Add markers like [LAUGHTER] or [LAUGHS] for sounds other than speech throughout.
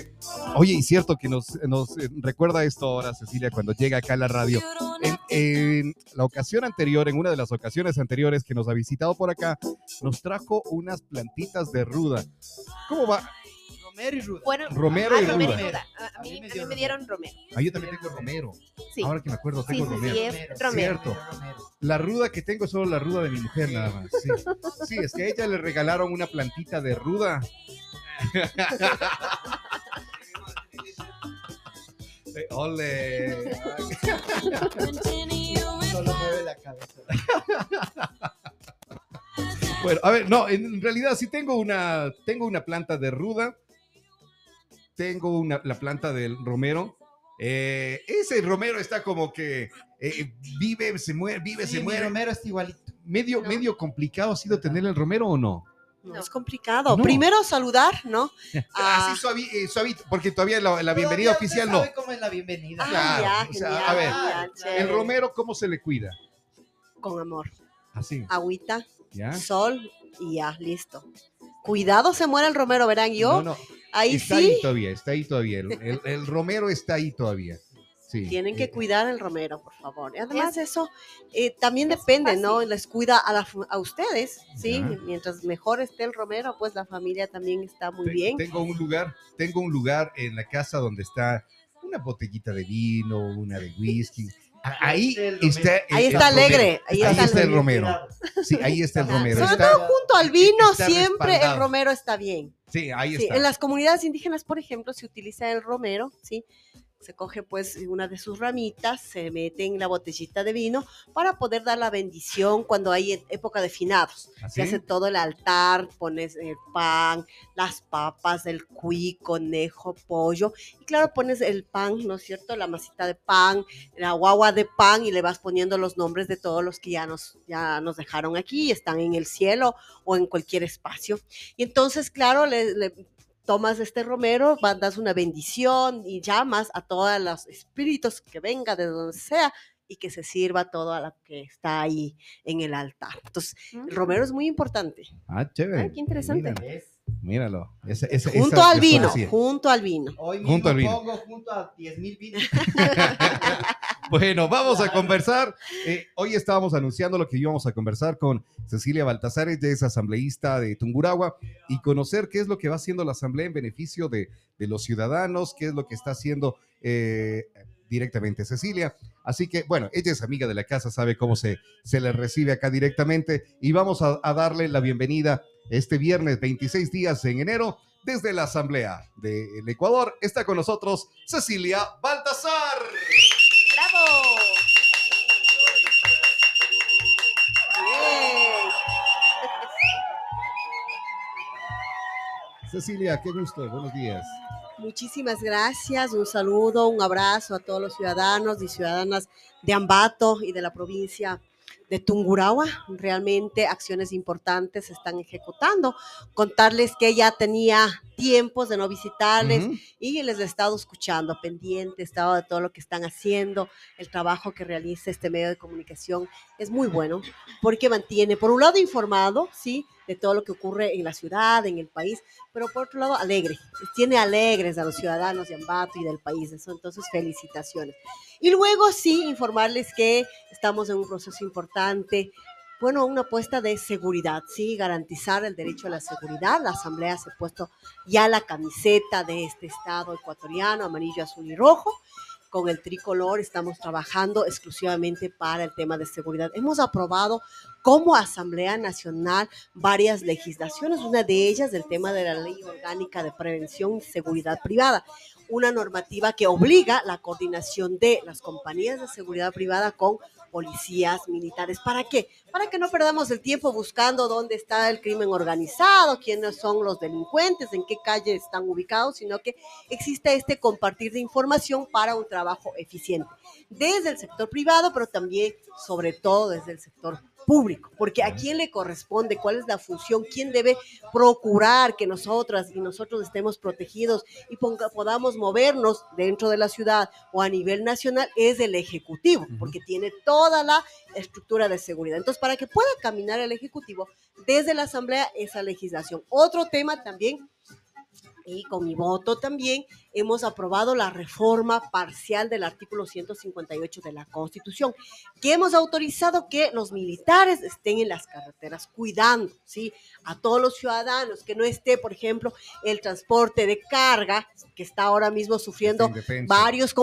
Eh, oye, y cierto que nos, nos eh, recuerda esto ahora, Cecilia, cuando llega acá a la radio. En, en la ocasión anterior, en una de las ocasiones anteriores que nos ha visitado por acá, nos trajo unas plantitas de ruda. ¿Cómo va? Romero y Ruda. Bueno, Romero ah, y Romero ruda. y ruda. A, mí me a dio mí me dieron romero. Ah, yo también tengo romero. Sí. Ahora que me acuerdo, Sí, tengo sí, romero. sí, es romero. Cierto. La ruda que tengo es solo la ruda de mi mujer, nada más. Sí, Sí, es que a ella le regalaron una plantita de ruda. [LAUGHS] Eh, Ole. Solo mueve la cabeza. Bueno, a ver, no, en realidad sí tengo una, tengo una planta de ruda, tengo una, la planta del romero. Eh, ese romero está como que eh, vive, se muere, vive, Sí, se muere. Romero está igualito. Medio, No. medio complicado ha sido tener el romero o no. No, No. es complicado. No. Primero saludar, ¿no? [LAUGHS] Ah, Así suavi- eh, suavito, porque todavía la, la bienvenida Todavía oficial no. sabe cómo es la bienvenida. ah, claro, ya, o sea, genial, a ver, genial, El romero, ¿cómo se le cuida? Con amor. Así, Agüita, ¿ya? sol y ya, listo. Cuidado se muere el romero, verán yo. No, no, ahí está sí ahí todavía, está ahí todavía. El, el- el romero está ahí todavía. Sí. tienen que Eh, cuidar el romero, por favor. Y además eso eh, también depende, ¿no? Les cuida a, la a ustedes, ¿sí? Mientras mejor esté el romero, pues la familia también está muy Te- bien. Tengo un lugar, tengo un lugar en la casa donde está una botellita de vino, una de whisky. A- Ahí está Ahí está romero. alegre, ahí Ahí está está el romero. Sí, ahí está el romero. sobre Está- Junto al vino siempre el romero está bien. sí, ahí Sí, está. en las comunidades indígenas, por ejemplo, se utiliza el romero, ¿sí? Se coge pues una de sus ramitas, se mete en la botellita de vino para poder dar la bendición cuando hay e- época de finados. ¿Así? Se hace todo el altar, pones el pan, las papas, el cuy, conejo, pollo. Y claro, pones el pan, ¿no es cierto? La masita de pan, la guagua de pan y le vas poniendo los nombres de todos los que ya nos, ya nos dejaron aquí, están en el cielo o en cualquier espacio. Y entonces, claro, le, le tomas este romero, va- das una bendición y llamas a todos los espíritus que venga de donde sea y que se sirva todo a lo que está ahí en el altar. Entonces, el romero es muy importante. Ah, chévere. Ah, qué interesante. Míralo, míralo. Esa- esa- Junto esa- al vino, decía. junto al vino. Hoy Junto mismo al vino. pongo junto a 10 mil vinos. [LAUGHS] [LAUGHS] Bueno, vamos a conversar. Eh, hoy estábamos anunciando lo que íbamos a conversar con Cecilia Baltasar, ella es asambleísta de Tunguragua, y conocer qué es lo que va haciendo la asamblea en beneficio de, de los ciudadanos, qué es lo que está haciendo eh, directamente Cecilia. Así que, bueno, ella es amiga de la casa, sabe cómo se, se le recibe acá directamente, y vamos a, a darle la bienvenida este viernes 26 días en enero. Desde la Asamblea del Ecuador está con nosotros Cecilia Baltasar. ¡Bravo! Bien. Cecilia, qué gusto, buenos días. Muchísimas gracias, un saludo, un abrazo a todos los ciudadanos y ciudadanas de Ambato y de la provincia de Tungurahua. Realmente acciones importantes se están ejecutando. Contarles que ya tenía tiempos de no visitarles y les he estado escuchando, pendiente, he estado de todo lo que están haciendo, el trabajo que realiza este medio de comunicación es muy bueno porque mantiene, por un lado, informado, ¿sí? De todo lo que ocurre en la ciudad, en el país, pero por otro lado, alegre. Tiene alegres a los ciudadanos de Ambato y del país. Eso, entonces, felicitaciones. Y luego, sí, informarles que estamos en un proceso importante bueno, una apuesta de seguridad, sí, garantizar el derecho a la seguridad. La Asamblea se ha puesto ya la camiseta de este Estado ecuatoriano, amarillo, azul y rojo. Con el tricolor estamos trabajando exclusivamente para el tema de seguridad. Hemos aprobado como Asamblea Nacional varias legislaciones, una de ellas el tema de la Ley Orgánica de Prevención y Seguridad Privada, una normativa que obliga la coordinación de las compañías de seguridad privada con policías, militares. ¿Para qué? Para que no perdamos el tiempo buscando dónde está el crimen organizado, quiénes son los delincuentes, en qué calle están ubicados, sino que existe este compartir de información para un trabajo eficiente desde el sector privado, pero también, sobre todo, desde el sector público, porque a quién le corresponde, cuál es la función, quién debe procurar que nosotras y nosotros estemos protegidos y ponga- podamos movernos dentro de la ciudad o a nivel nacional es el Ejecutivo, porque tiene toda la estructura de seguridad. Entonces, para que pueda caminar el Ejecutivo, desde la Asamblea esa legislación. Otro tema también y con mi voto también hemos aprobado la reforma parcial del artículo 158 de la Constitución, que hemos autorizado que los militares estén en las carreteras cuidando, ¿sí? A todos los ciudadanos, que no esté, por ejemplo, el transporte de carga, que está ahora mismo sufriendo varios,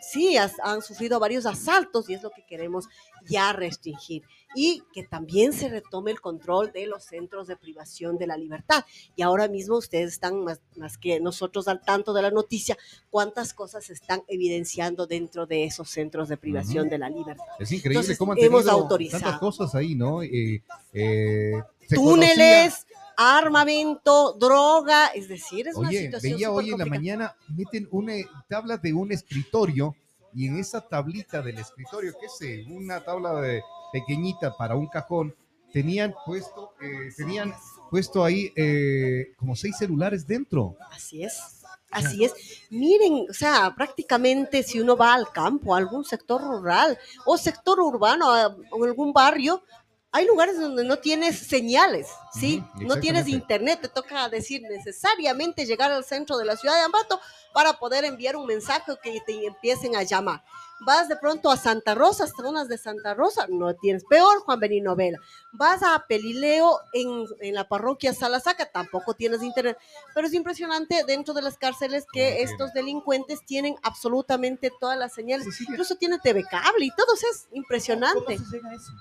sí, han sufrido varios asaltos y es lo que queremos ya restringir y que también se retome el control de los centros de privación de la libertad. Y ahora mismo ustedes están más, más que nosotros al tanto de la noticia, cuántas cosas se están evidenciando dentro de esos centros de privación de la libertad. Es increíble cómo han hemos autorizado tantas cosas ahí, ¿no? Eh, eh, Túneles. armamento, droga, es decir, es Oye, una situación veía hoy en la mañana, meten una tabla de un escritorio y en esa tablita del escritorio, qué sé, una tabla de, pequeñita para un cajón, tenían puesto, eh, tenían puesto ahí eh, como seis celulares dentro. Así es. Así es. Miren, o sea, prácticamente si uno va al campo, a algún sector rural o sector urbano, o algún barrio, hay lugares donde no tienes señales, ¿sí? no tienes internet, te toca decir necesariamente llegar al centro de la ciudad de Ambato para poder enviar un mensaje o que te empiecen a llamar. Vas de pronto a Santa Rosa, zonas de Santa Rosa, no tienes. Peor, Juan Benito Vela. Vas a Pelileo en, en la parroquia Salasaca, tampoco tienes internet. Pero es impresionante dentro de las cárceles que estos delincuentes tienen absolutamente todas las señales. Incluso tienen TV cable y todo eso es impresionante. ¿Cómo se llega a eso?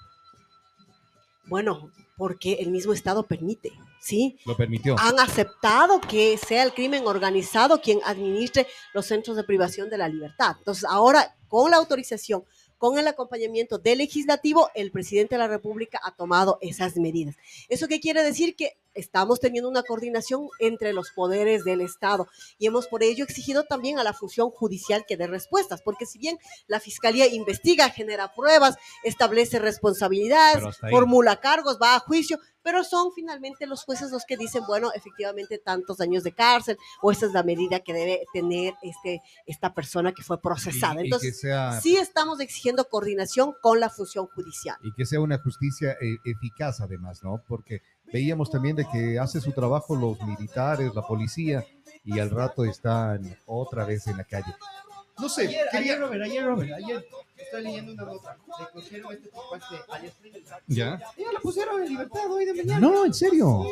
Bueno, porque el mismo Estado permite, ¿sí? Lo permitió. Han aceptado que sea el crimen organizado quien administre los centros de privación de la libertad. Entonces, ahora, con la autorización, con el acompañamiento del legislativo, el presidente de la República ha tomado esas medidas. ¿Eso qué quiere decir? Que estamos teniendo una coordinación entre los poderes del Estado y hemos por ello exigido también a la función judicial que dé respuestas, porque si bien la Fiscalía investiga, genera pruebas, establece responsabilidades, formula cargos, va a juicio, pero son finalmente los jueces los que dicen, bueno, efectivamente tantos años de cárcel o esa es la medida que debe tener este, esta persona que fue procesada. Entonces, sí estamos exigiendo coordinación con la función judicial. Y que sea una justicia eh, eficaz además, ¿no? Porque veíamos también de que hace su trabajo los militares, la policía, y al rato están otra vez en la calle. No sé, ayer, ayer Robert, ayer Robert, ayer estoy leyendo una nota. Le cogieron este tipo este ayer. ¿Ya? Ya lo pusieron en libertad hoy de mañana. No, en serio.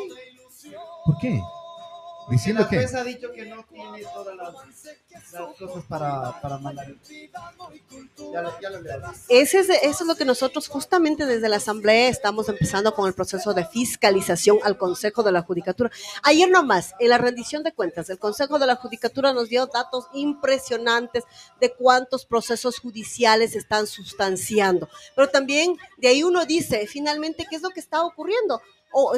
¿Por qué? Diciendo la que. juez ha dicho que no tiene todas las, cosas para, para mandar. Ya lo, ya lo Ese es, eso es lo que nosotros, justamente desde la Asamblea, estamos empezando con el proceso de fiscalización al Consejo de la Judicatura. Ayer nomás, en la rendición de cuentas, el Consejo de la Judicatura nos dio datos impresionantes de cuántos procesos judiciales están sustanciando. Pero también de ahí uno dice, finalmente, ¿qué es lo que está ocurriendo? O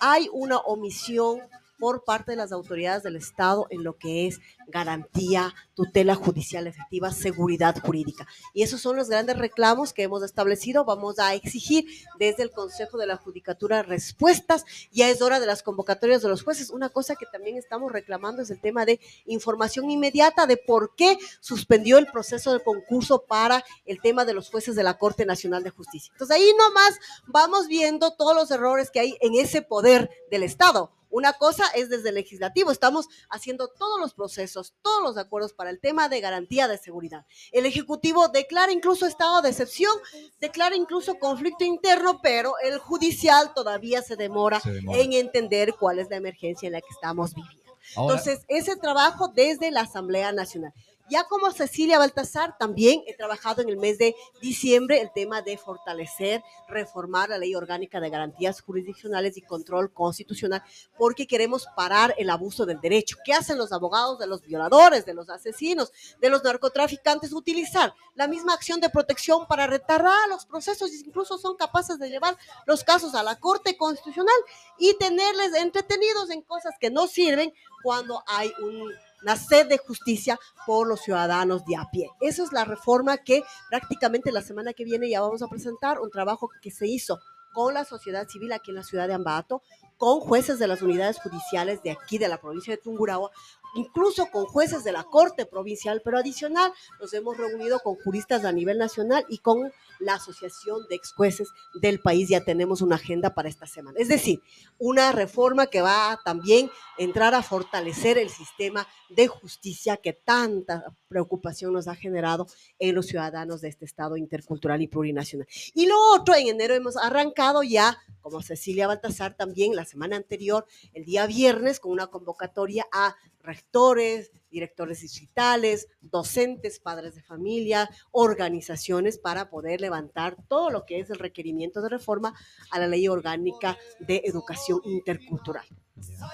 hay una omisión por parte de las autoridades del Estado en lo que es garantía, tutela judicial efectiva, seguridad jurídica. Y esos son los grandes reclamos que hemos establecido. Vamos a exigir desde el Consejo de la Judicatura respuestas. Ya es hora de las convocatorias de los jueces. Una cosa que también estamos reclamando es el tema de información inmediata de por qué suspendió el proceso de concurso para el tema de los jueces de la Corte Nacional de Justicia. Entonces ahí nomás vamos viendo todos los errores que hay en ese poder del Estado una cosa es desde el legislativo, estamos haciendo todos los procesos, todos los acuerdos para el tema de garantía de seguridad. El Ejecutivo declara incluso estado de excepción, declara incluso conflicto interno, pero el judicial todavía se demora, en entender cuál es la emergencia en la que estamos viviendo. Entonces, ese trabajo desde la Asamblea Nacional. Ya como Cecilia Baltasar, también he trabajado en el mes de diciembre el tema de fortalecer, reformar la ley orgánica de garantías jurisdiccionales y control constitucional, porque queremos parar el abuso del derecho. ¿Qué hacen los abogados de los violadores, de los asesinos, de los narcotraficantes? Utilizar la misma acción de protección para retardar los procesos incluso son capaces de llevar los casos a la Corte Constitucional y tenerles entretenidos en cosas que no sirven cuando hay un la sed de justicia por los ciudadanos de a pie. Esa es la reforma que prácticamente la semana que viene ya vamos a presentar, un trabajo que se hizo con la sociedad civil aquí en la ciudad de Ambato, con jueces de las unidades judiciales de aquí de la provincia de Tungurahua, incluso con jueces de la Corte Provincial, pero adicional nos hemos reunido con juristas a nivel nacional y con la Asociación de Ex Jueces del país ya tenemos una agenda para esta semana. Es decir, una reforma que va a también entrar a fortalecer el sistema de justicia que tanta preocupación nos ha generado en los ciudadanos de este Estado intercultural y plurinacional. Y lo otro, en enero hemos arrancado ya, como Cecilia Baltasar también la semana anterior, el día viernes, con una convocatoria a rectores, directores distritales, docentes, padres de familia, organizaciones para poder levantar todo lo que es el requerimiento de reforma a la ley orgánica de educación intercultural.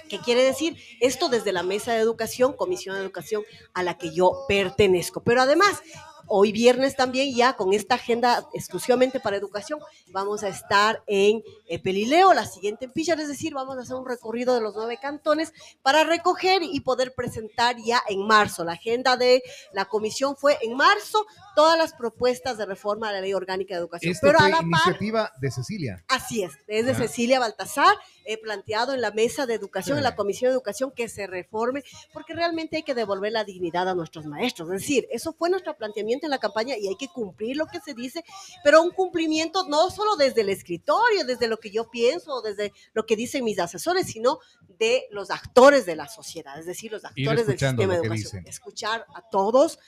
¿Qué quiere decir? Esto desde la Mesa de Educación, Comisión de Educación a la que yo pertenezco. Pero además, hoy viernes también ya con esta agenda exclusivamente para educación, vamos a estar en eh, Pelileo, la siguiente en es decir, vamos a hacer un recorrido de los nueve cantones para recoger y poder presentar ya en marzo. La agenda de la comisión fue en marzo todas las propuestas de reforma a la ley orgánica de educación. Esta Pero fue a la iniciativa de Cecilia. Así es, es de Cecilia Baltasar, he planteado en la mesa de educación, en la comisión de educación, que se reforme, porque realmente hay que devolver la dignidad a nuestros maestros. Es decir, eso fue nuestro planteamiento en la campaña y hay que cumplir lo que se dice, pero un cumplimiento no solo desde el escritorio, desde lo que yo pienso, desde lo que dicen mis asesores, sino de los actores de la sociedad, es decir, los actores del sistema de educación. Escuchar a todos,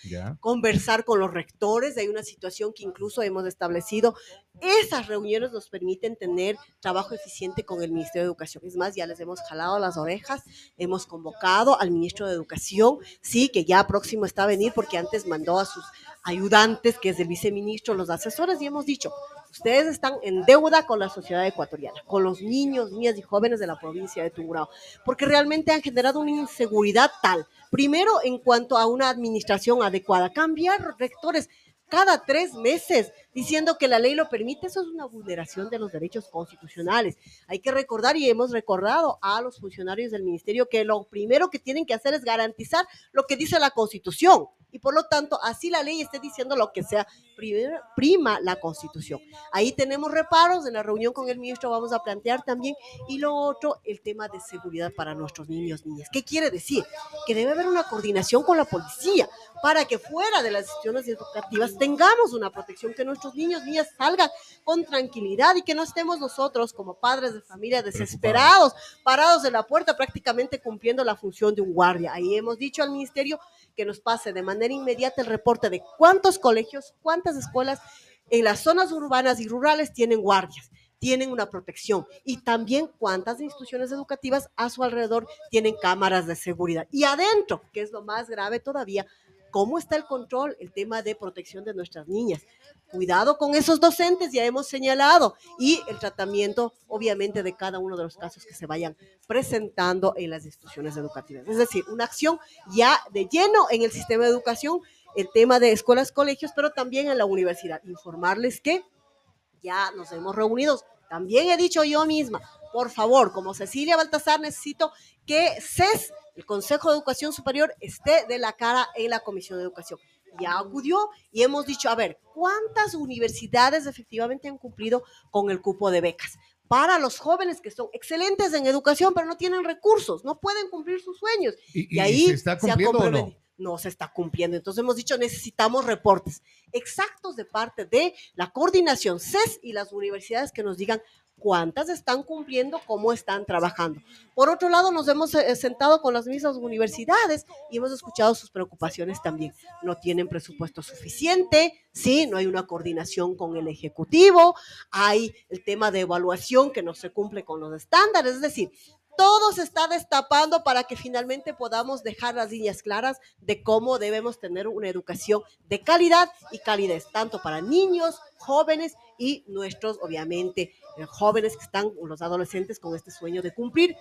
conversar con los rectores, hay una situación que incluso hemos establecido. Esas reuniones nos permiten tener trabajo eficiente con el Ministerio de Educación. Es más, ya les hemos jalado las orejas, hemos convocado al ministro de Educación, sí, que ya próximo está a venir porque antes mandó a sus ayudantes, que es el viceministro, los asesores, y hemos dicho, ustedes están en deuda con la sociedad ecuatoriana, con los niños, niñas y jóvenes de la provincia de Tungurahua, porque realmente han generado una inseguridad tal, primero en cuanto a una administración adecuada, cambiar rectores cada tres meses, diciendo que la ley lo permite, eso es una vulneración de los derechos constitucionales. Hay que recordar y hemos recordado a los funcionarios del ministerio que lo primero que tienen que hacer es garantizar lo que dice la Constitución y por lo tanto así la ley esté diciendo lo que sea, prima la constitución. Ahí tenemos reparos, en la reunión con el ministro vamos a plantear también, y lo otro, el tema de seguridad para nuestros niños, niñas. ¿Qué quiere decir? Que debe haber una coordinación con la policía para que fuera de las instituciones educativas tengamos una protección, que nuestros niños, niñas salgan con tranquilidad y que no estemos nosotros como padres de familia desesperados, parados en la puerta prácticamente cumpliendo la función de un guardia. Ahí hemos dicho al ministerio que nos pase de manera inmediata el reporte de cuántos colegios, cuántas escuelas en las zonas urbanas y rurales tienen guardias, tienen una protección y también cuántas instituciones educativas a su alrededor tienen cámaras de seguridad. Y adentro, que es lo más grave todavía, cómo está el control, el tema de protección de nuestras niñas. Cuidado con esos docentes, ya hemos señalado, y el tratamiento, obviamente, de cada uno de los casos que se vayan presentando en las instituciones educativas. Es decir, una acción ya de lleno en el sistema de educación, el tema de escuelas, colegios, pero también en la universidad. Informarles que ya nos hemos reunido. También he dicho yo misma, por favor, como Cecilia Baltasar, necesito que CES, el Consejo de Educación Superior, esté de la cara en la Comisión de Educación ya acudió y hemos dicho, a ver, ¿cuántas universidades efectivamente han cumplido con el cupo de becas? Para los jóvenes que son excelentes en educación, pero no tienen recursos, no pueden cumplir sus sueños. ¿Y, ahí se está cumpliendo o no? no se está cumpliendo. Entonces hemos dicho, necesitamos reportes exactos de parte de la coordinación CES y las universidades que nos digan cuántas están cumpliendo, cómo están trabajando. Por otro lado, nos hemos eh, sentado con las mismas universidades y hemos escuchado sus preocupaciones también. No tienen presupuesto suficiente, sí, no hay una coordinación con el Ejecutivo, hay el tema de evaluación que no se cumple con los estándares, es decir, todo se está destapando para que finalmente podamos dejar las líneas claras de cómo debemos tener una educación de calidad y calidez, tanto para niños, jóvenes y nuestros, obviamente, eh, jóvenes que están, los adolescentes con este sueño de cumplir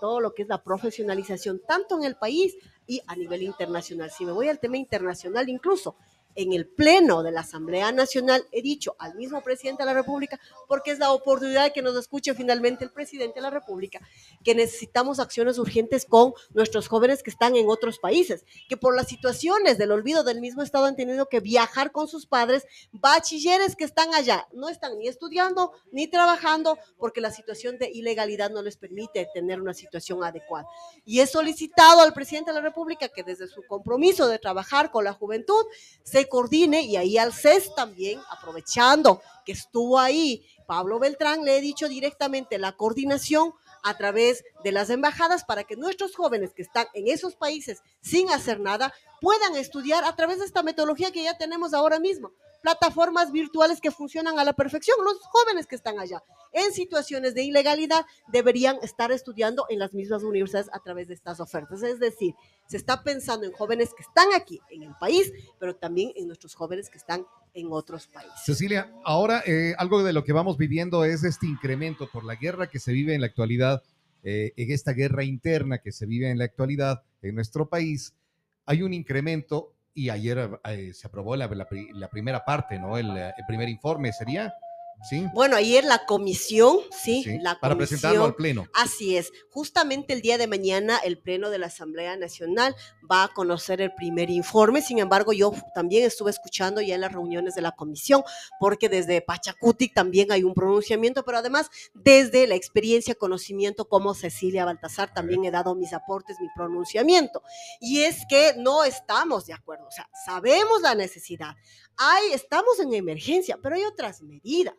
todo lo que es la profesionalización, tanto en el país y a nivel internacional. Si me voy al tema internacional, incluso en el Pleno de la Asamblea Nacional he dicho al mismo presidente de la República, porque es la oportunidad de que nos escuche finalmente el presidente de la República, que necesitamos acciones urgentes con nuestros jóvenes que están en otros países, que por las situaciones del olvido del mismo Estado han tenido que viajar con sus padres, bachilleres que están allá, no están ni estudiando ni trabajando porque la situación de ilegalidad no les permite tener una situación adecuada. Y he solicitado al presidente de la República que desde su compromiso de trabajar con la juventud se se coordine y ahí al CES también, aprovechando que estuvo ahí Pablo Beltrán, le he dicho directamente la coordinación a través de las embajadas para que nuestros jóvenes que están en esos países sin hacer nada puedan estudiar a través de esta metodología que ya tenemos ahora mismo plataformas virtuales que funcionan a la perfección. Los jóvenes que están allá en situaciones de ilegalidad deberían estar estudiando en las mismas universidades a través de estas ofertas. Es decir, se está pensando en jóvenes que están aquí en el país, pero también en nuestros jóvenes que están en otros países. Cecilia, ahora eh, algo de lo que vamos viviendo es este incremento por la guerra que se vive en la actualidad, eh, en esta guerra interna que se vive en la actualidad en nuestro país. Hay un incremento y ayer eh, se aprobó la, primera parte, ¿no? El, el, primer informe sería bueno, ayer la comisión, sí, la para presentarlo al Pleno. Así es. Justamente el día de mañana el Pleno de la Asamblea Nacional va a conocer el primer informe. Sin embargo, yo también estuve escuchando ya en las reuniones de la comisión, porque desde Pachacuti también hay un pronunciamiento, pero además desde la experiencia, conocimiento como Cecilia Baltasar también he dado mis aportes, mi pronunciamiento. Y es que no estamos de acuerdo, o sea, sabemos la necesidad. Hay, estamos en emergencia, pero hay otras medidas.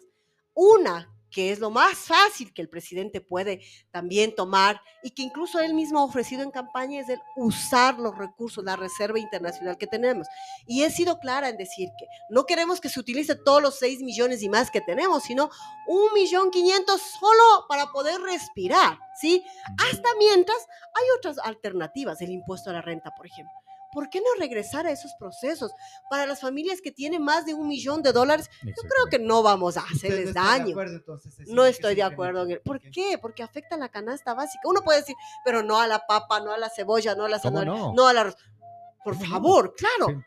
Una que es lo más fácil que el presidente puede también tomar y que incluso él mismo ha ofrecido en campaña es el usar los recursos, la reserva internacional que tenemos. Y he sido clara en decir que no queremos que se utilice todos los 6 millones y más que tenemos, sino un millón quinientos solo para poder respirar, ¿sí? Hasta mientras hay otras alternativas, el impuesto a la renta, por ejemplo. ¿Por qué no regresar a esos procesos? Para las familias que tienen más de un millón de dólares, yo creo que no vamos a hacerles daño. no estoy de acuerdo. En ¿Por qué? Porque afecta a la canasta básica. Uno puede decir, pero no a la papa, no a la cebolla, no a la zanahoria, no? a la... Por favor, claro.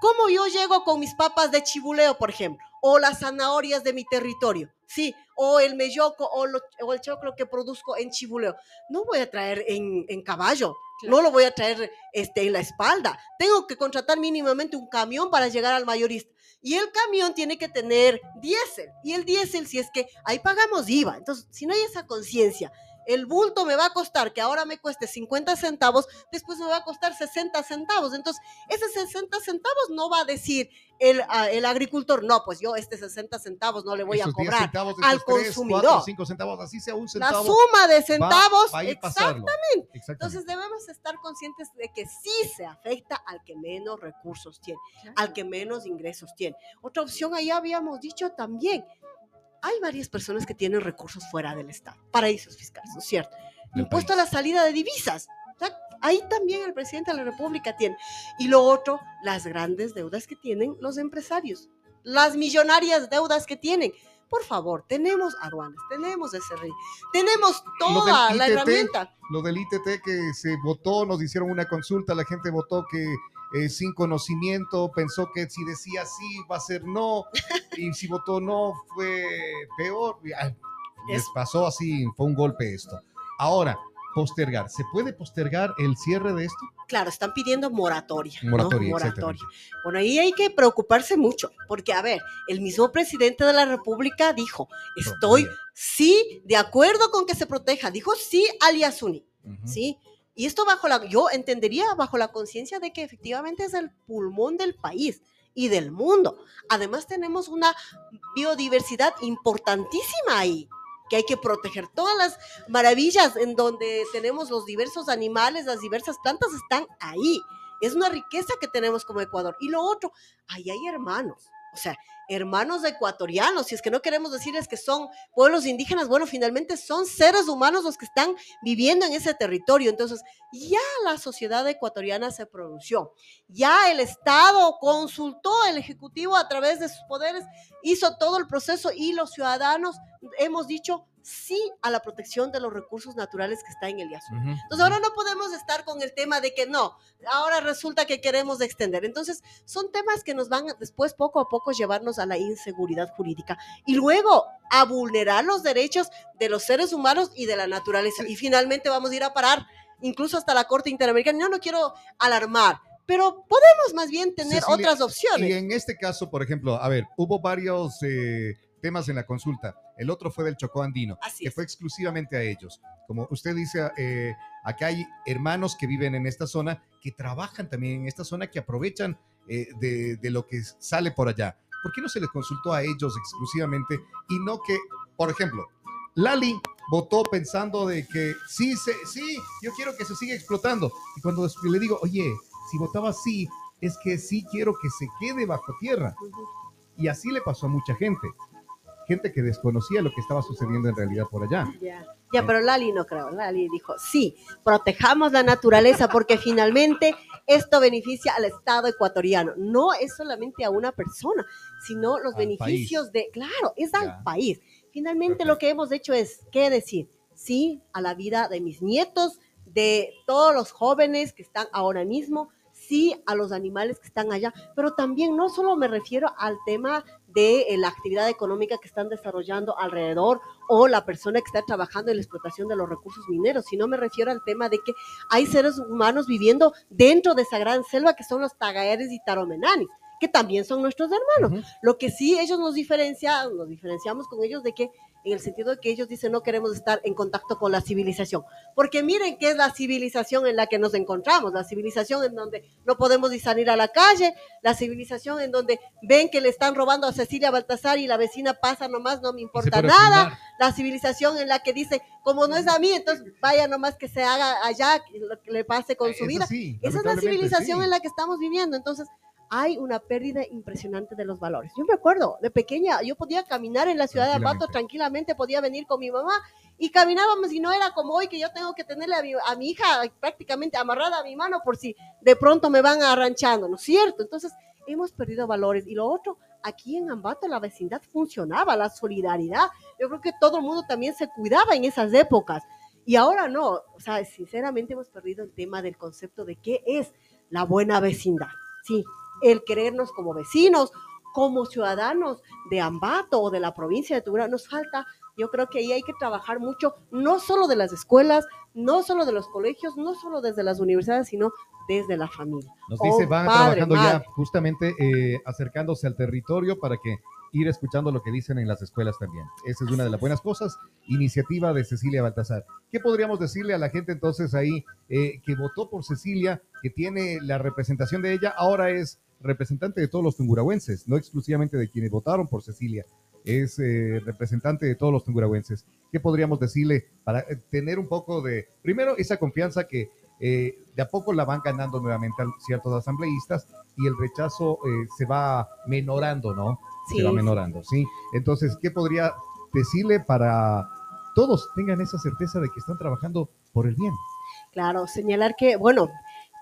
¿Cómo yo llego con mis papas de chibuleo, por ejemplo? O las zanahorias de mi territorio, ¿sí? O el melloco o, o el choclo que produzco en chibuleo. No voy a traer en, en caballo, no lo voy a traer este, en la espalda. Tengo que contratar mínimamente un camión para llegar al mayorista. Y el camión tiene que tener diésel. Y el diésel, si es que ahí pagamos IVA. Entonces, si no hay esa conciencia el bulto me va a costar, que ahora me cueste 50 centavos, después me va a costar 60 centavos. Entonces, ese 60 centavos no va a decir el, ah, el agricultor, no, pues yo este 60 centavos no le voy a cobrar al consumidor. centavos, así sea un centavo. La suma de centavos, exactamente. Entonces, debemos estar conscientes de que sí se afecta al que menos recursos tiene, al que menos ingresos tiene. Otra opción ahí habíamos dicho también, hay varias personas que tienen recursos fuera del Estado, paraísos fiscales, ¿no es cierto? Impuesto a la salida de divisas. ahí también el presidente de la República tiene. Y lo otro, las grandes deudas que tienen los empresarios, las millonarias deudas que tienen. Por favor, tenemos aduanas, tenemos SRI, tenemos toda la herramienta. Lo del ITT que se votó, nos hicieron una consulta, la gente votó que eh, sin conocimiento, pensó que si decía sí va a ser no, [LAUGHS] y si votó no fue peor. les pasó así, fue un golpe esto. Ahora, postergar, ¿se puede postergar el cierre de esto? Claro, están pidiendo moratoria. Moratoria, moratoria. Bueno, ahí hay que preocuparse mucho, porque a ver, el mismo presidente de la República dijo, estoy sí de acuerdo con que se proteja, dijo sí al Yasuni, ¿sí? Y esto bajo la, yo entendería bajo la conciencia de que efectivamente es el pulmón del país y del mundo. Además tenemos una biodiversidad importantísima ahí, que hay que proteger. Todas las maravillas en donde tenemos los diversos animales, las diversas plantas están ahí. Es una riqueza que tenemos como Ecuador. Y lo otro, ahí hay hermanos. O sea, hermanos ecuatorianos, si es que no queremos decirles que son pueblos indígenas, bueno, finalmente son seres humanos los que están viviendo en ese territorio. Entonces, ya la sociedad ecuatoriana se pronunció, ya el Estado consultó el Ejecutivo a través de sus poderes, hizo todo el proceso y los ciudadanos hemos dicho, sí a la protección de los recursos naturales que está en el IASU. Entonces ahora no podemos estar con el tema de que no, ahora resulta que queremos extender. Entonces son temas que nos van después poco a poco llevarnos a la inseguridad jurídica y luego a vulnerar los derechos de los seres humanos y de la naturaleza. Y finalmente vamos a ir a parar incluso hasta la Corte Interamericana. Yo no quiero alarmar, pero podemos más bien tener otras opciones. Y en este caso, por ejemplo, a ver, hubo varios... Eh, temas en la consulta. El otro fue del Chocó Andino, que fue exclusivamente a ellos. Como usted dice, eh, acá hay hermanos que viven en esta zona, que trabajan también en esta zona, que aprovechan eh, de, de lo que sale por allá. ¿Por qué no se les consultó a ellos exclusivamente y no que, por ejemplo, Lali votó pensando de que sí, se, sí, yo quiero que se siga explotando. Y cuando le digo, oye, si votaba sí, es que sí quiero que se quede bajo tierra. Y así le pasó a mucha gente. Gente que desconocía lo que estaba sucediendo en realidad por allá. Ya, ya pero Lali no creo. Lali dijo, sí, protejamos la naturaleza porque finalmente esto beneficia al Estado ecuatoriano. No es solamente a una persona, sino los Al beneficios de, claro, es al Ya. país. Finalmente Perfecto. lo que hemos hecho es, ¿qué decir? Sí a la vida de mis nietos, de todos los jóvenes que están ahora mismo, sí a los animales que están allá, pero también no solo me refiero al tema de eh, la actividad económica que están desarrollando alrededor o la persona que está trabajando en la explotación de los recursos mineros, sino me refiero al tema de que hay seres humanos viviendo dentro de esa gran selva que son los tagaeres y taromenanis, que también son nuestros hermanos. Lo que sí ellos nos diferencian, nos diferenciamos con ellos de que en el sentido de que ellos dicen no queremos estar en contacto con la civilización. Porque miren qué es la civilización en la que nos encontramos, la civilización en donde no podemos ni salir a la calle, la civilización en donde ven que le están robando a Cecilia Baltasar y la vecina pasa nomás, no me importa nada, filmar. la civilización en la que dice, como no es a mí, entonces vaya nomás que se haga allá, que le pase con su Eso vida. sí, Esa es la civilización sí. en la que estamos viviendo. Entonces, hay una pérdida impresionante de los valores. Yo me acuerdo, de pequeña, yo podía caminar en la ciudad de Ambato tranquilamente, podía venir con mi mamá y caminábamos y no era como hoy que yo tengo que tenerle a mi, a mi hija prácticamente amarrada a mi mano por si de pronto me van arranchando, ¿no es cierto? Entonces, hemos perdido valores. Y lo otro, aquí en Ambato la vecindad funcionaba, la solidaridad. Yo creo que todo el mundo también se cuidaba en esas épocas. Y ahora no, o sea, sinceramente hemos perdido el tema del concepto de qué es la buena vecindad. Sí, el querernos como vecinos, como ciudadanos de Ambato o de la provincia de Tugura, nos falta, yo creo que ahí hay que trabajar mucho, no solo de las escuelas, no solo de los colegios, no solo desde las universidades, sino desde la familia. Nos Oh, dice, van padre, trabajando madre. ya justamente eh, acercándose al territorio para que ir escuchando lo que dicen en las escuelas también. Esa es una de las buenas cosas. Iniciativa de Cecilia Baltasar. ¿Qué podríamos decirle a la gente entonces ahí eh, que votó por Cecilia, que tiene la representación de ella, ahora es representante de todos los tungurahuenses, no exclusivamente de quienes votaron por Cecilia, es eh, representante de todos los tungurahuenses. ¿Qué podríamos decirle para eh, tener un poco de, primero, esa confianza que eh, de a poco la van ganando nuevamente ciertos asambleístas y el rechazo eh, se va menorando, ¿no? Sí, se va menorando, ¿sí? Entonces, ¿qué podría decirle para todos tengan esa certeza de que están trabajando por el bien? Claro, señalar que, bueno,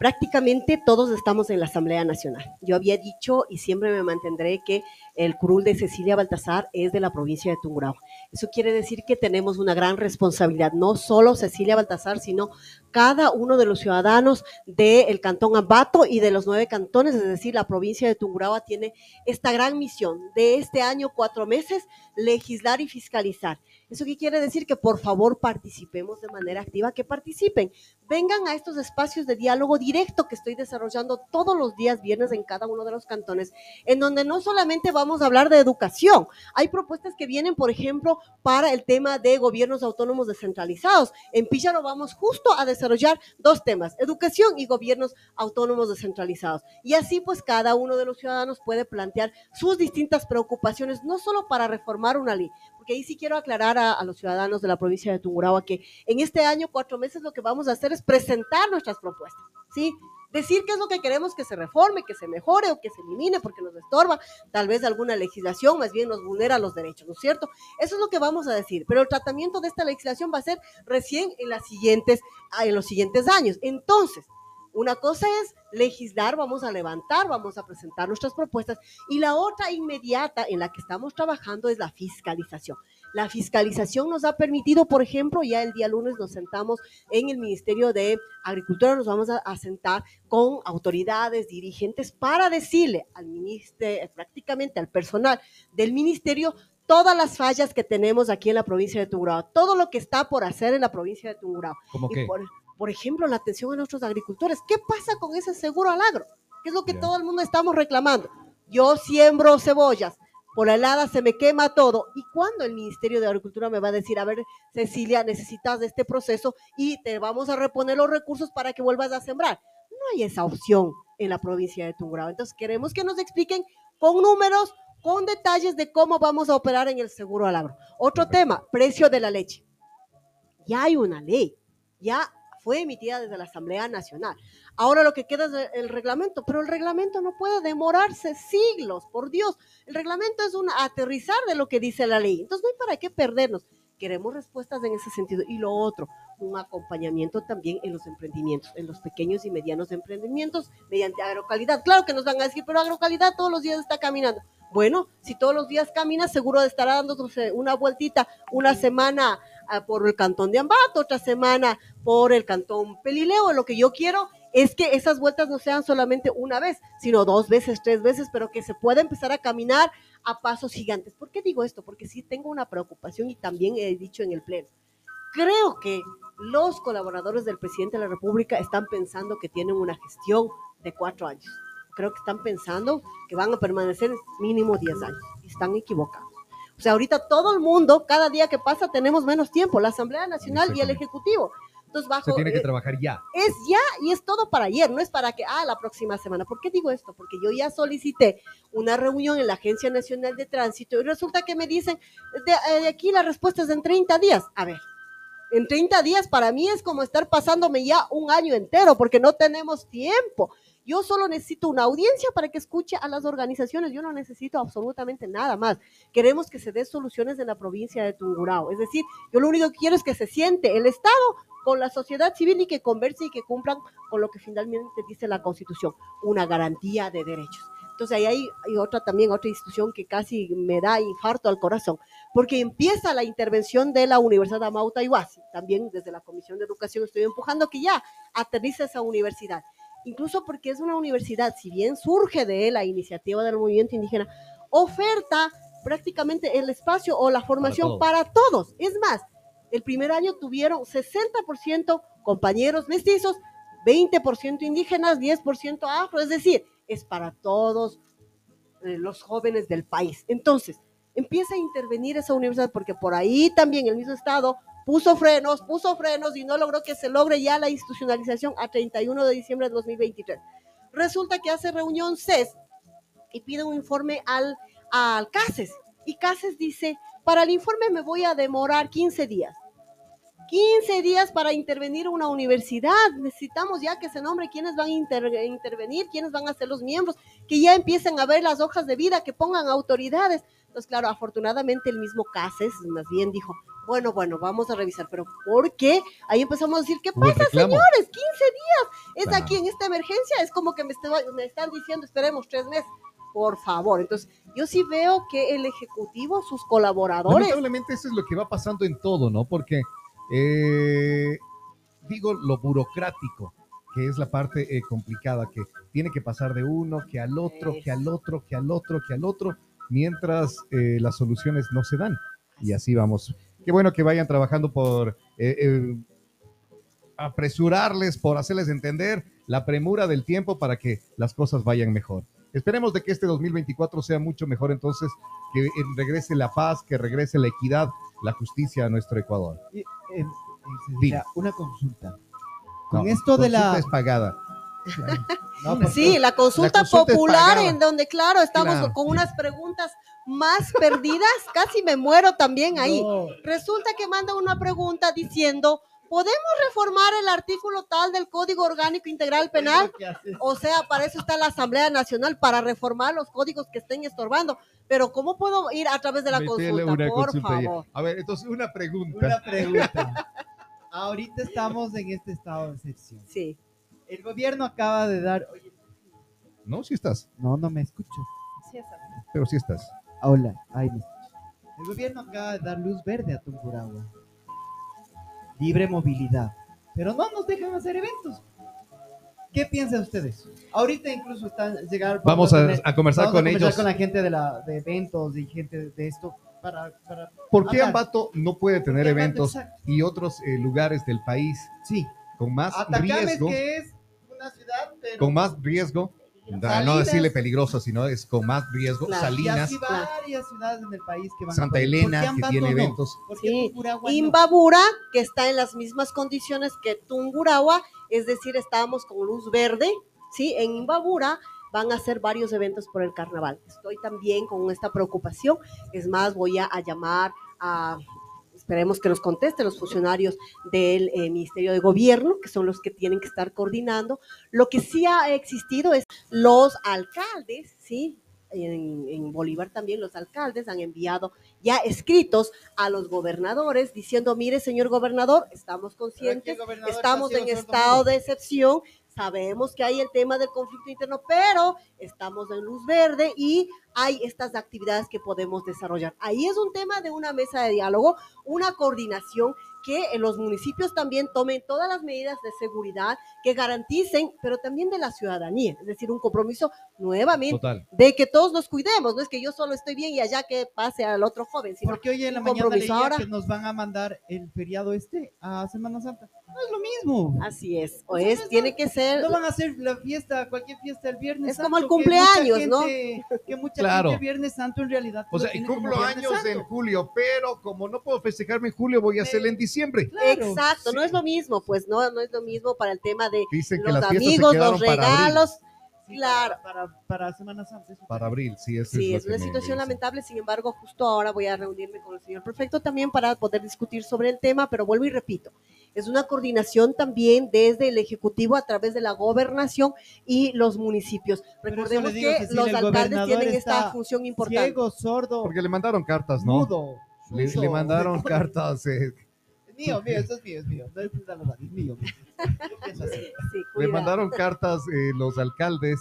prácticamente todos estamos en la Asamblea Nacional. Yo había dicho y siempre me mantendré que el curul de Cecilia Baltasar es de la provincia de Tungurahua. Eso quiere decir que tenemos una gran responsabilidad, no solo Cecilia Baltasar, sino cada uno de los ciudadanos del cantón Ambato y de los nueve cantones, es decir, la provincia de Tungurahua tiene esta gran misión de este año, cuatro meses, legislar y fiscalizar. ¿Eso qué quiere decir? Que por favor participemos de manera activa, que participen vengan a estos espacios de diálogo directo que estoy desarrollando todos los días viernes en cada uno de los cantones, en donde no solamente vamos a hablar de educación, hay propuestas que vienen, por ejemplo, para el tema de gobiernos autónomos descentralizados. En Píllaro vamos justo a desarrollar dos temas, educación y gobiernos autónomos descentralizados. Y así pues cada uno de los ciudadanos puede plantear sus distintas preocupaciones, no solo para reformar una ley, porque ahí sí quiero aclarar a, a los ciudadanos de la provincia de Tungurahua que en este año, cuatro meses, lo que vamos a hacer es presentar nuestras propuestas, ¿sí? Decir qué es lo que queremos que se reforme, que se mejore o que se elimine porque nos estorba, tal vez alguna legislación más bien nos vulnera los derechos, ¿no es cierto? Eso es lo que vamos a decir, pero el tratamiento de esta legislación va a ser recién en, las siguientes, ah, en los siguientes años. Entonces, una cosa es legislar, vamos a levantar, vamos a presentar nuestras propuestas y la otra inmediata en la que estamos trabajando es la fiscalización. La fiscalización nos ha permitido, por ejemplo, ya el día lunes nos sentamos en el Ministerio de Agricultura, nos vamos a, sentar con autoridades, dirigentes, para decirle al ministerio, prácticamente al personal del ministerio, todas las fallas que tenemos aquí en la provincia de Tungurahua, todo lo que está por hacer en la provincia de Tungurahua. ¿Cómo Y que? por, por ejemplo, la atención a nuestros agricultores. ¿Qué pasa con ese seguro al agro? ¿Qué es lo que todo el mundo estamos reclamando? Yo siembro cebollas, por la helada se me quema todo. ¿Y cuándo el Ministerio de Agricultura me va a decir, a ver, Cecilia, necesitas de este proceso y te vamos a reponer los recursos para que vuelvas a sembrar? No hay esa opción en la provincia de Tungurahua. Entonces queremos que nos expliquen con números, con detalles de cómo vamos a operar en el seguro al agro. Otro tema, precio de la leche. Ya hay una ley, ya fue emitida desde la Asamblea Nacional. Ahora lo que queda es el reglamento, pero el reglamento no puede demorarse siglos, por Dios. El reglamento es un aterrizar de lo que dice la ley. Entonces no hay para qué perdernos. Queremos respuestas en ese sentido. Y lo otro, un acompañamiento también en los emprendimientos, en los pequeños y medianos emprendimientos mediante agrocalidad. Claro que nos van a decir, pero agrocalidad todos los días está caminando. Bueno, si todos los días camina, seguro estará dando una vueltita una semana por el cantón de Ambato, otra semana por el cantón Pelileo. Lo que yo quiero es que esas vueltas no sean solamente una vez, sino dos veces, tres veces, pero que se pueda empezar a caminar a pasos gigantes. ¿Por qué digo esto? Porque sí tengo una preocupación y también he dicho en el pleno. Creo que los colaboradores del presidente de la República están pensando que tienen una gestión de cuatro años. Creo que están pensando que van a permanecer mínimo diez años están equivocados. O sea, ahorita todo el mundo, cada día que pasa, tenemos menos tiempo, la Asamblea Nacional y el Ejecutivo. Entonces, bajo, Se tiene que eh, trabajar ya. es ya y es todo para ayer, no es para que, ah, la próxima semana. ¿Por qué digo esto? Porque yo ya solicité una reunión en la Agencia Nacional de Tránsito y resulta que me dicen, de, eh, de aquí la respuesta es en 30 días. A ver, en 30 días para mí es como estar pasándome ya un año entero porque no tenemos tiempo. Yo solo necesito una audiencia para que escuche a las organizaciones. Yo no necesito absolutamente nada más. Queremos que se dé soluciones en la provincia de Tungurahua. Es decir, yo lo único que quiero es que se siente el Estado con la sociedad civil y que converse y que cumplan con lo que finalmente dice la Constitución, una garantía de derechos. Entonces ahí hay, otra también, otra institución que casi me da infarto al corazón, porque empieza la intervención de la Universidad Amauta Iwasi. También desde la Comisión de Educación estoy empujando que ya aterrice esa universidad. Incluso porque es una universidad, si bien surge de la iniciativa del movimiento indígena, oferta prácticamente el espacio o la formación para todos. Es más, el primer año tuvieron 60% compañeros mestizos, 20% indígenas, 10% afro, es decir, es para todos eh, los jóvenes del país. Entonces, empieza a intervenir esa universidad porque por ahí también el mismo Estado puso frenos, puso frenos y no logró que se logre ya la institucionalización a 31 de diciembre de 2023. Resulta que hace reunión CES y pide un informe al, al CASES y CASES dice, para el informe me voy a demorar 15 días. 15 días para intervenir una universidad. Necesitamos ya que se nombre quiénes van a inter- intervenir, quiénes van a ser los miembros, que ya empiecen a ver las hojas de vida, que pongan autoridades. Entonces, claro, afortunadamente el mismo Cases más bien dijo, bueno, bueno, vamos a revisar, pero ¿por qué? Ahí empezamos a decir, ¿qué pasa, señores? 15 días. Es Claro. aquí en esta emergencia, es como que me, estoy- me están diciendo, esperemos tres meses. Por favor. Entonces, yo sí veo que el Ejecutivo, sus colaboradores, Lamentablemente eso es lo que va pasando en todo, ¿no? Porque, eh, digo, lo burocrático, que es la parte eh, complicada, que tiene que pasar de uno, que al otro, que al otro, que al otro, que al otro, mientras eh, las soluciones no se dan. Y así vamos. Qué bueno que vayan trabajando por eh, eh, apresurarles, por hacerles entender la premura del tiempo para que las cosas vayan mejor. Esperemos de que este 2024 sea mucho mejor entonces, que eh, regrese la paz, que regrese la equidad, la justicia a nuestro Ecuador. Y, eh, una consulta. Con No, esto de la... es pagada. [LAUGHS] No, Sí, la consulta La consulta es popular en donde, claro, estamos Claro. con unas preguntas más perdidas, [LAUGHS] casi me muero también ahí. No, Resulta que manda una pregunta diciendo, ¿podemos reformar el artículo tal del Código Orgánico Integral Penal? es lo que hace- O sea, para eso está la Asamblea Nacional, para reformar los códigos que estén estorbando. Pero ¿cómo puedo ir a través de la consulta? Por consulta favor. A ver, entonces una pregunta. Una pregunta. [LAUGHS] Ahorita estamos en este estado de excepción. Sí. El gobierno acaba de dar... Oye, No, sí estás, no, no me escucho. pero sí estás. Hola, ahí me escucho. El gobierno acaba de dar luz verde a Tungurahua. Libre movilidad. Pero no nos dejan hacer eventos. ¿Qué piensan ustedes? Ahorita incluso están llegar. Vamos a, tener- a conversar vamos a con conversar ellos. con la gente de, la, de eventos y gente de esto para, para ¿Por qué hablar. Ambato no puede tener eventos y otros eh, lugares del país Sí. con más Atacames riesgo? que es una ciudad, pero Con más riesgo No decirle peligroso, sino es con más riesgo. Claro. Y Salinas, así varias ciudades en el país que van a Santa poder. ¿Por qué Elena, que tiene eventos. ¿Por qué Sí. Imbabura, que está en las mismas condiciones que Tungurahua, es decir, estábamos con luz verde, ¿sí? En Imbabura van a hacer varios eventos por el carnaval. Estoy también con esta preocupación. Es más, voy a, a llamar a, esperemos que nos contesten los funcionarios del eh, Ministerio de Gobierno, que son los que tienen que estar coordinando. Lo que sí ha existido es los alcaldes, ¿sí? En, en Bolívar también los alcaldes han enviado ya escritos a los gobernadores diciendo, mire señor gobernador, estamos conscientes estamos en estado de excepción, sabemos que hay el tema del conflicto interno, pero estamos en luz verde y hay estas actividades que podemos desarrollar. Ahí es un tema de una mesa de diálogo, una coordinación que los municipios también tomen todas las medidas de seguridad que garanticen, pero también de la ciudadanía, es decir, un compromiso nuevamente Total. de que todos nos cuidemos, no es que yo solo estoy bien y allá que pase al otro joven, sino Porque hoy en la mañana leía que nos van a mandar el feriado este a Semana Santa. No es lo mismo. así es, o es, tiene que ser No van a hacer la fiesta, cualquier fiesta el viernes Es como el que cumpleaños, ¿no? gente- Que mucha Claro. gente Viernes Santo en realidad. O sea, cumplo años Santo. en julio, pero como no puedo festejarme en julio, voy a hacerla en diciembre. Claro. Exacto, no es lo mismo, pues no, no es lo mismo para el tema de Dicen los amigos, los para abril. Sí, Claro. Para, para, para Semana Santa. eso Para abril, sí, eso Sí, es una situación lamentable, sin embargo, justo ahora voy a reunirme con el señor prefecto también para poder discutir sobre el tema, pero vuelvo y repito, es una coordinación también desde el Ejecutivo a través de la gobernación y los municipios. Pero Recordemos digo, que los alcaldes tienen esta función importante. Ciego, sordo, Porque le mandaron cartas, ¿no? mudo. Le, mandaron [LAUGHS] cartas, eh, mío, mío, eso es mío, es mío. No es de la verdad, es mío. Yo pienso así. Sí, cuidado. mandaron cartas eh, los alcaldes,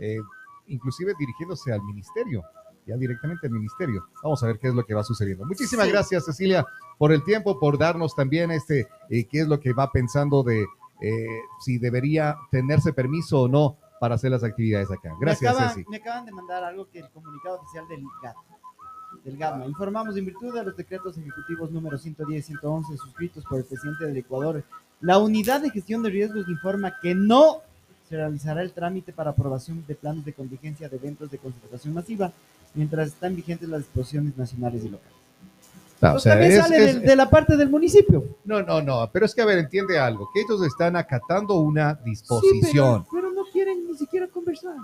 eh, inclusive dirigiéndose al ministerio, ya directamente al ministerio. Vamos a ver qué es lo que va sucediendo. Muchísimas Sí. gracias, Cecilia, por el tiempo, por darnos también este, eh, qué es lo que va pensando de eh, si debería tenerse permiso o no para hacer las actividades acá. Gracias, me acaban, Ceci. me acaban de mandar algo que el comunicado oficial del GAT. Del GATMA. Informamos en virtud de los decretos ejecutivos número 110 y 111 suscritos por el presidente del Ecuador. La unidad de gestión de riesgos informa que no se realizará el trámite para aprobación de planes de contingencia de eventos de concentración masiva mientras están vigentes las disposiciones nacionales y locales. Ah, o Pues sea, también es- sale es- de, de la parte del municipio. No, no, no, pero es que, a ver, entiende algo, que ellos están acatando una Sí, disposición, pero, pero no quieren ni siquiera conversar.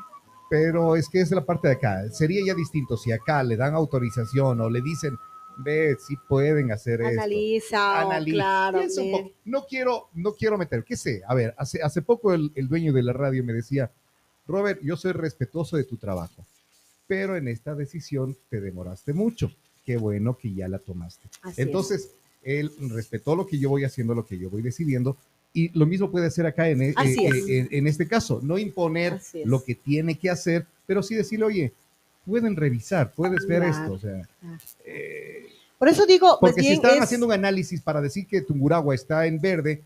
Pero es que es la parte de acá. Sería ya distinto si acá le dan autorización o le dicen, ve, si pueden hacer esto. Analiza, o Analiza. claro. Un mire. poco. No quiero, no quiero meter, qué sé, a ver, hace, hace poco el, el dueño de la radio me decía, Robert, yo soy respetuoso de tu trabajo, pero en esta decisión te demoraste mucho. Qué bueno que ya la tomaste. Así es. Entonces, él respetó lo que yo voy haciendo, lo que yo voy decidiendo, y lo mismo puede hacer acá en, eh, es. eh, en este caso, no imponer lo que tiene que hacer, pero sí decirle, oye, pueden revisar, puedes ver Claro, esto, o sea, claro. eh, Por eso digo, porque si están es- haciendo un análisis para decir que Tunguragua está en verde,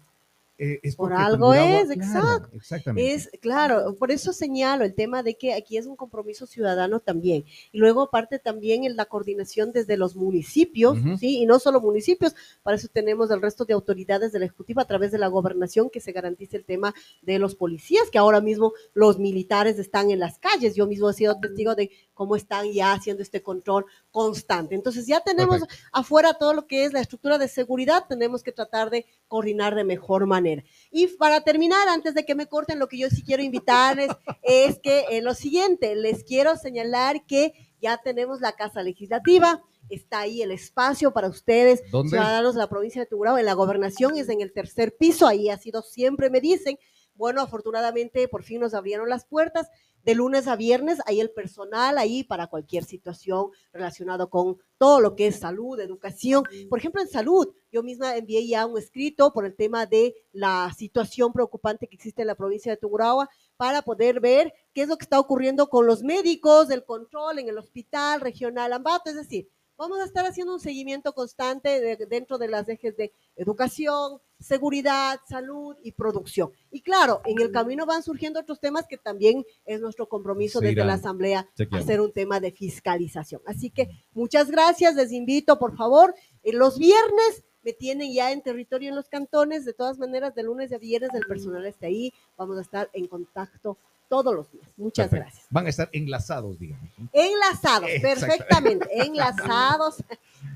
eh, es Por algo es, exacto. Exactamente. Es, claro, por eso señalo el tema de que aquí es un compromiso ciudadano también. Y luego aparte también en la coordinación desde los municipios. ¿sí? Y no solo municipios, para eso tenemos el resto de autoridades de la Ejecutiva a través de la gobernación que se garantice el tema de los policías, que ahora mismo los militares están en las calles. Yo mismo he sido testigo de cómo están ya haciendo este control constante. Entonces ya tenemos afuera todo lo que es la estructura de seguridad, tenemos que tratar de coordinar de mejor manera. Y para terminar, antes de que me corten, lo que yo sí quiero invitarles [LAUGHS] es que eh, lo siguiente, les quiero señalar que ya tenemos la Casa Legislativa, está ahí el espacio para ustedes, ¿Dónde? ciudadanos de la provincia de Tungurahua, en la gobernación es en el tercer piso, ahí ha sido siempre, me dicen. Bueno, afortunadamente por fin nos abrieron las puertas. De lunes a viernes, hay el personal ahí para cualquier situación relacionado con todo lo que es salud, educación. Por ejemplo, en salud, yo misma envié ya un escrito por el tema de la situación preocupante que existe en la provincia de Tungurahua para poder ver qué es lo que está ocurriendo con los médicos, el control en el hospital regional Ambato, es decir, vamos a estar haciendo un seguimiento constante de- dentro de las ejes de educación, seguridad, salud y producción. Y claro, en el camino van surgiendo otros temas que también es nuestro compromiso Se desde irán. la Asamblea hacer un tema de fiscalización. Así que muchas gracias, les invito por favor, en los viernes me tienen ya en territorio en los cantones, de todas maneras de lunes a viernes el personal está ahí, vamos a estar en contacto todos los días. Muchas Perfecto. gracias. Van a estar enlazados, digamos. Enlazados, [LAUGHS] perfectamente, enlazados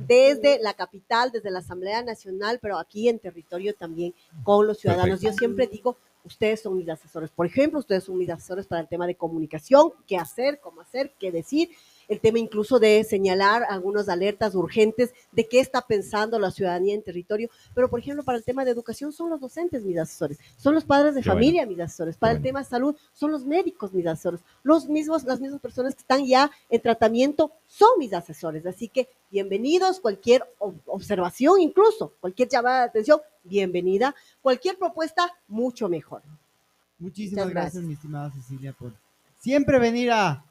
desde la capital, desde la Asamblea Nacional, pero aquí en territorio también con los ciudadanos. Perfecto. Yo siempre digo, ustedes son mis asesores. Por ejemplo, ustedes son mis asesores para el tema de comunicación, qué hacer, cómo hacer, qué decir, el tema incluso de señalar algunas alertas urgentes de qué está pensando la ciudadanía en territorio. Pero, por ejemplo, para el tema de educación son los docentes mis asesores, son los padres de Qué familia mis asesores, para Qué el bueno. tema de salud son los médicos mis asesores, los mismos, las mismas personas que están ya en tratamiento son mis asesores. Así que bienvenidos, cualquier ob- observación, incluso cualquier llamada de atención, bienvenida, cualquier propuesta, mucho mejor. Muchísimas gracias, gracias. mi estimada Cecilia, por siempre venir a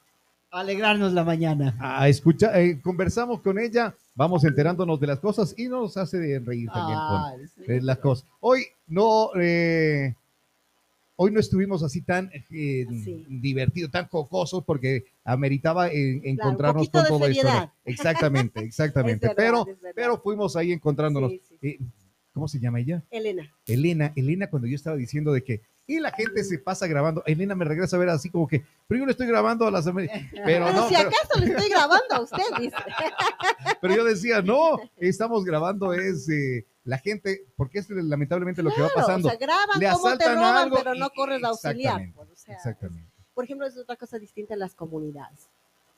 alegrarnos la mañana. A escuchar, eh, conversamos con ella, vamos enterándonos de las cosas y nos hace de reír también con Ay, sí. eh, las cosas. Hoy no, eh, hoy no estuvimos así tan Sí. divertidos, tan jocosos, porque ameritaba encontrarnos poquito con todo esto. Exactamente, [LAUGHS] exactamente. Es verdad, pero, pero fuimos ahí encontrándonos. Sí, ¿Cómo se llama ella? Elena, Elena, Elena, cuando yo estaba diciendo de que, y la gente se pasa grabando, Elena me regresa a ver así como que, pero yo le estoy grabando a las Ameri-". pero pero no, [LAUGHS] si pero, acaso le estoy grabando a usted, dice. [LAUGHS] pero yo decía, no, estamos grabando es eh, la gente, porque es lamentablemente lo que va Claro, pasando. O sea, graban Le cómo te roban, algo pero no corres a auxiliar. exactamente, pues, o sea, Exactamente. por ejemplo, es otra cosa distinta en las comunidades.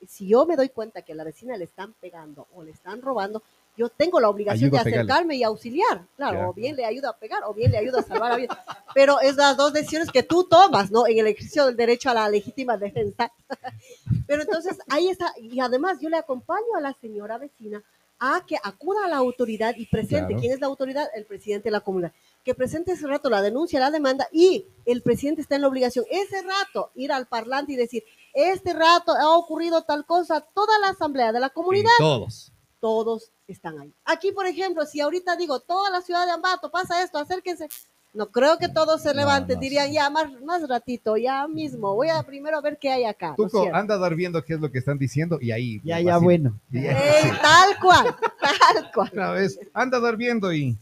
Si yo me doy cuenta que a la vecina le están pegando o le están robando, yo tengo la obligación Ayuda de acercarme y auxiliar. Claro, o bien le ayudo a pegar o bien le ayudo a salvar la vida. Pero es las dos decisiones que tú tomas, ¿no? En el ejercicio del derecho a la legítima defensa. [LAUGHS] Pero entonces ahí está. Y además yo le acompaño a la señora vecina a que acuda a la autoridad y presente. Claro. ¿Quién es la autoridad? El presidente de la comunidad. Que presente ese rato la denuncia, la demanda y el presidente está en la obligación ese rato ir al parlante y decir, este rato ha ocurrido tal cosa, toda la asamblea de la comunidad, Y todos. Todos están ahí. Aquí, por ejemplo, si ahorita digo, toda la ciudad de Ambato pasa esto, acérquense. No creo que todos se levanten, no, dirían sí. ya más, más ratito, ya mismo, voy a primero ver qué hay acá. ¿no es Tuco, anda a dar viendo qué es lo que están diciendo y ahí. Ya, así, ya, bueno. y- Eh, [LAUGHS] sí, tal cual, tal cual, Una vez, anda a dar viendo y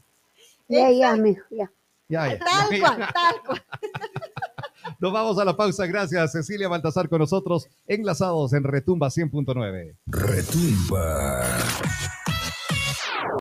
Ya, ya, mijo, ya. ya, ya, tal ya, cual, tal cual. [LAUGHS] Nos vamos a la pausa. Gracias, Cecilia Baltasar, con nosotros, enlazados en Retumba 100.9. Retumba.